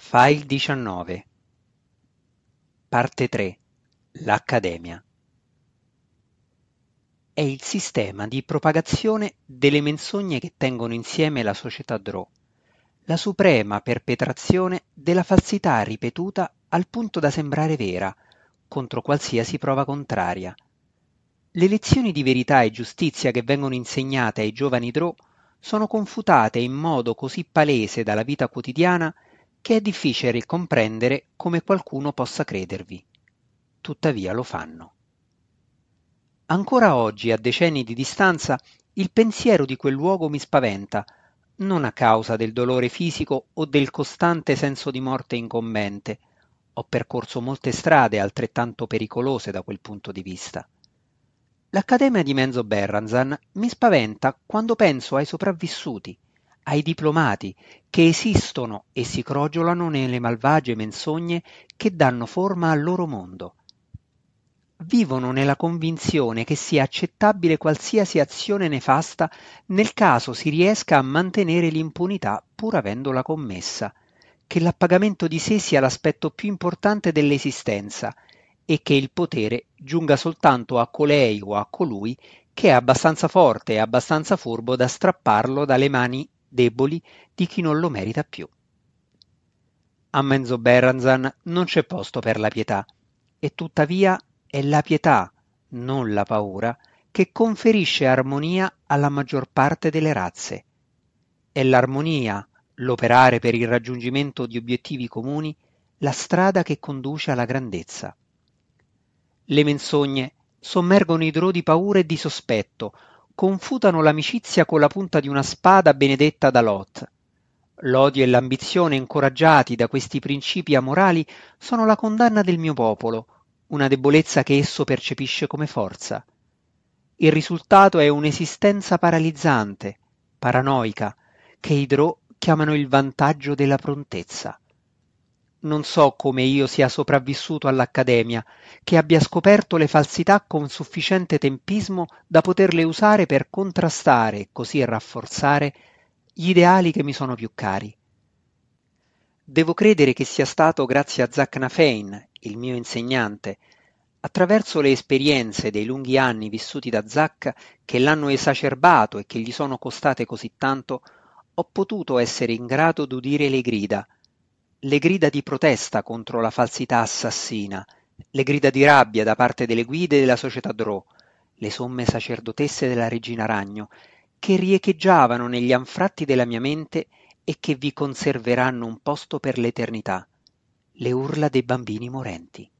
File diciannove. Parte 3 L'Accademia. È il sistema di propagazione delle menzogne che tengono insieme la società Drò, la suprema perpetrazione della falsità ripetuta al punto da sembrare vera, contro qualsiasi prova contraria. Le lezioni di verità e giustizia che vengono insegnate ai giovani Drò sono confutate in modo così palese dalla vita quotidiana che è difficile comprendere come qualcuno possa credervi. Tuttavia lo fanno. Ancora oggi, a decenni di distanza, il pensiero di quel luogo mi spaventa, non a causa del dolore fisico o del costante senso di morte incombente. Ho percorso molte strade altrettanto pericolose da quel punto di vista. L'Accademia di Menzo Berranzan mi spaventa quando penso ai sopravvissuti, ai diplomati che esistono e si crogiolano nelle malvagie menzogne che danno forma al loro mondo. Vivono nella convinzione che sia accettabile qualsiasi azione nefasta nel caso si riesca a mantenere l'impunità pur avendola commessa, che l'appagamento di sé sia l'aspetto più importante dell'esistenza e che il potere giunga soltanto a colei o a colui che è abbastanza forte e abbastanza furbo da strapparlo dalle mani deboli di chi non lo merita più. A Menzo Berranzan non c'è posto per la pietà, e tuttavia è la pietà, non la paura, che conferisce armonia alla maggior parte delle razze. È l'armonia, l'operare per il raggiungimento di obiettivi comuni, la strada che conduce alla grandezza. Le menzogne sommergono i drò di paura e di sospetto, confutano l'amicizia con la punta di una spada benedetta da Lot. L'odio e l'ambizione incoraggiati da questi principi amorali sono la condanna del mio popolo, una debolezza che esso percepisce come forza. Il risultato è un'esistenza paralizzante, paranoica, che i Drò chiamano il vantaggio della prontezza. Non so come io sia sopravvissuto all'Accademia, che abbia scoperto le falsità con sufficiente tempismo da poterle usare per contrastare e così rafforzare gli ideali che mi sono più cari. Devo credere che sia stato grazie a Zach Nafein, il mio insegnante, attraverso le esperienze dei lunghi anni vissuti da Zach che l'hanno esacerbato e che gli sono costate così tanto, ho potuto essere in grado d'udire le grida, le grida di protesta contro la falsità assassina, le grida di rabbia da parte delle guide della società Drò, le somme sacerdotesse della regina Ragno, che riecheggiavano negli anfratti della mia mente e che vi conserveranno un posto per l'eternità, le urla dei bambini morenti.